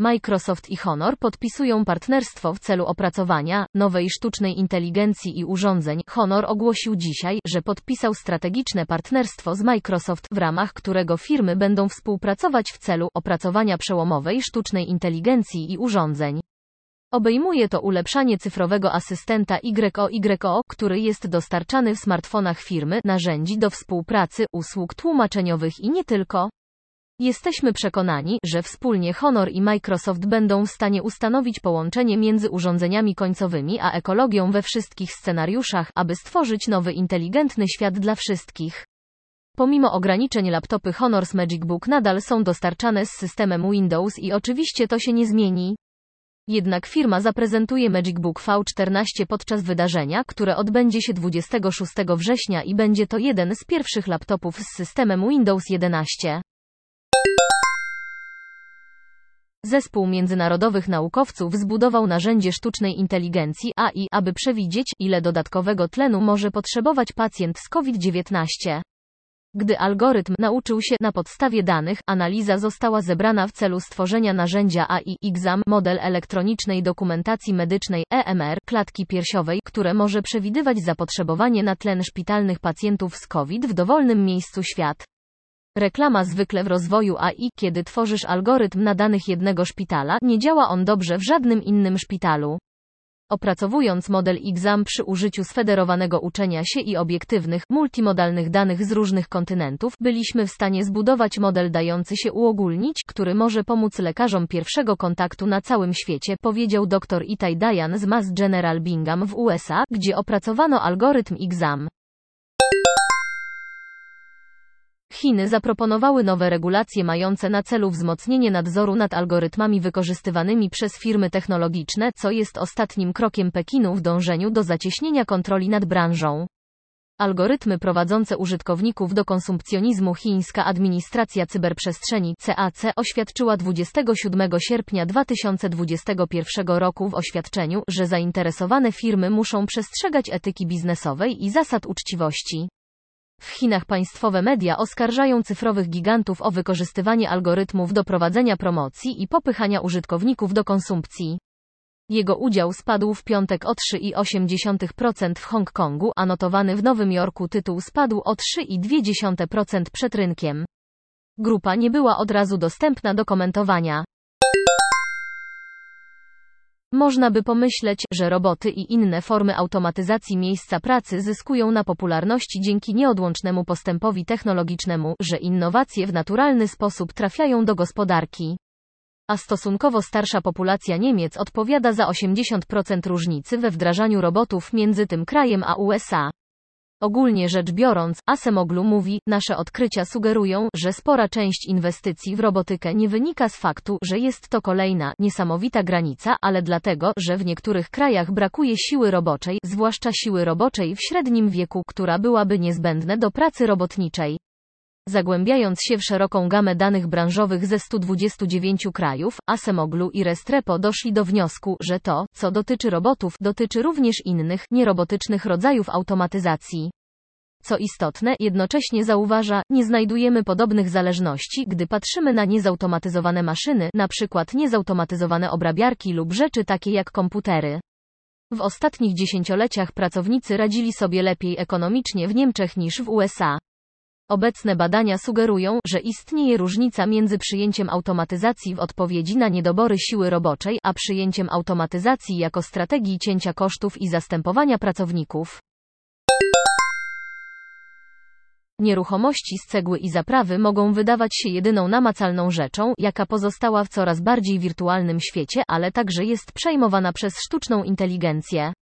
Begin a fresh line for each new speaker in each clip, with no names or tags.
Microsoft i Honor podpisują partnerstwo w celu opracowania nowej sztucznej inteligencji i urządzeń. Honor ogłosił dzisiaj, że podpisał strategiczne partnerstwo z Microsoft, w ramach którego firmy będą współpracować w celu opracowania przełomowej sztucznej inteligencji i urządzeń. Obejmuje to ulepszanie cyfrowego asystenta YOYO, który jest dostarczany w smartfonach firmy, narzędzi do współpracy, usług tłumaczeniowych i nie tylko. Jesteśmy przekonani, że wspólnie Honor i Microsoft będą w stanie ustanowić połączenie między urządzeniami końcowymi a ekologią we wszystkich scenariuszach, aby stworzyć nowy inteligentny świat dla wszystkich. Pomimo ograniczeń laptopy Honor's Magic Book nadal są dostarczane z systemem Windows i oczywiście to się nie zmieni. Jednak firma zaprezentuje Magic Book V14 podczas wydarzenia, które odbędzie się 26 września i będzie to jeden z pierwszych laptopów z systemem Windows 11. Zespół międzynarodowych naukowców zbudował narzędzie sztucznej inteligencji AI, aby przewidzieć, ile dodatkowego tlenu może potrzebować pacjent z COVID-19. Gdy algorytm nauczył się na podstawie danych, analiza została zebrana w celu stworzenia narzędzia AI exam model elektronicznej dokumentacji medycznej EMR klatki piersiowej, które może przewidywać zapotrzebowanie na tlen szpitalnych pacjentów z COVID w dowolnym miejscu świat. Reklama zwykle w rozwoju AI, kiedy tworzysz algorytm na danych jednego szpitala, nie działa on dobrze w żadnym innym szpitalu. Opracowując model exam przy użyciu sfederowanego uczenia się i obiektywnych, multimodalnych danych z różnych kontynentów, byliśmy w stanie zbudować model dający się uogólnić, który może pomóc lekarzom pierwszego kontaktu na całym świecie, powiedział dr Itai Dayan z Mass General Bingham w USA, gdzie opracowano algorytm exam. Chiny zaproponowały nowe regulacje mające na celu wzmocnienie nadzoru nad algorytmami wykorzystywanymi przez firmy technologiczne, co jest ostatnim krokiem Pekinu w dążeniu do zacieśnienia kontroli nad branżą. Algorytmy prowadzące użytkowników do konsumpcjonizmu Chińska Administracja Cyberprzestrzeni CAC oświadczyła 27 sierpnia 2021 roku w oświadczeniu, że zainteresowane firmy muszą przestrzegać etyki biznesowej i zasad uczciwości. W Chinach państwowe media oskarżają cyfrowych gigantów o wykorzystywanie algorytmów do prowadzenia promocji i popychania użytkowników do konsumpcji. Jego udział spadł w piątek o 3,8% w Hongkongu, a notowany w Nowym Jorku tytuł spadł o 3,2% przed rynkiem. Grupa nie była od razu dostępna do komentowania. Można by pomyśleć, że roboty i inne formy automatyzacji miejsca pracy zyskują na popularności dzięki nieodłącznemu postępowi technologicznemu, że innowacje w naturalny sposób trafiają do gospodarki. A stosunkowo starsza populacja Niemiec odpowiada za 80% różnicy we wdrażaniu robotów między tym krajem a USA. Ogólnie rzecz biorąc, Asemoglu mówi, nasze odkrycia sugerują, że spora część inwestycji w robotykę nie wynika z faktu, że jest to kolejna, niesamowita granica, ale dlatego, że w niektórych krajach brakuje siły roboczej, zwłaszcza siły roboczej w średnim wieku, która byłaby niezbędna do pracy robotniczej. Zagłębiając się w szeroką gamę danych branżowych ze 129 krajów, Asemoglu i Restrepo doszli do wniosku, że to, co dotyczy robotów, dotyczy również innych, nierobotycznych rodzajów automatyzacji. Co istotne, jednocześnie zauważa, nie znajdujemy podobnych zależności, gdy patrzymy na niezautomatyzowane maszyny, przykład niezautomatyzowane obrabiarki lub rzeczy takie jak komputery. W ostatnich dziesięcioleciach pracownicy radzili sobie lepiej ekonomicznie w Niemczech niż w USA. Obecne badania sugerują, że istnieje różnica między przyjęciem automatyzacji w odpowiedzi na niedobory siły roboczej, a przyjęciem automatyzacji jako strategii cięcia kosztów i zastępowania pracowników. Nieruchomości z cegły i zaprawy mogą wydawać się jedyną namacalną rzeczą, jaka pozostała w coraz bardziej wirtualnym świecie, ale także jest przejmowana przez sztuczną inteligencję.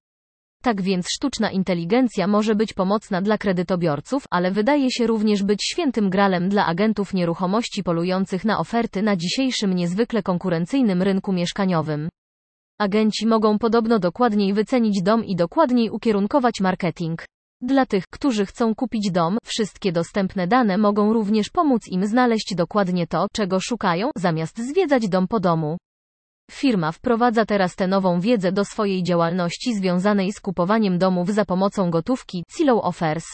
Tak więc sztuczna inteligencja może być pomocna dla kredytobiorców, ale wydaje się również być świętym gralem dla agentów nieruchomości polujących na oferty na dzisiejszym niezwykle konkurencyjnym rynku mieszkaniowym. Agenci mogą podobno dokładniej wycenić dom i dokładniej ukierunkować marketing. Dla tych, którzy chcą kupić dom, wszystkie dostępne dane mogą również pomóc im znaleźć dokładnie to, czego szukają, zamiast zwiedzać dom po domu. Firma wprowadza teraz tę nową wiedzę do swojej działalności związanej z kupowaniem domów za pomocą gotówki, Zillow Offers.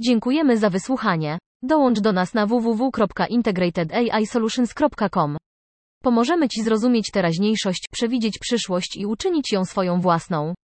Dziękujemy za wysłuchanie. Dołącz do nas na www.integratedAIsolutions.com. Pomożemy Ci zrozumieć teraźniejszość, przewidzieć przyszłość i uczynić ją swoją własną.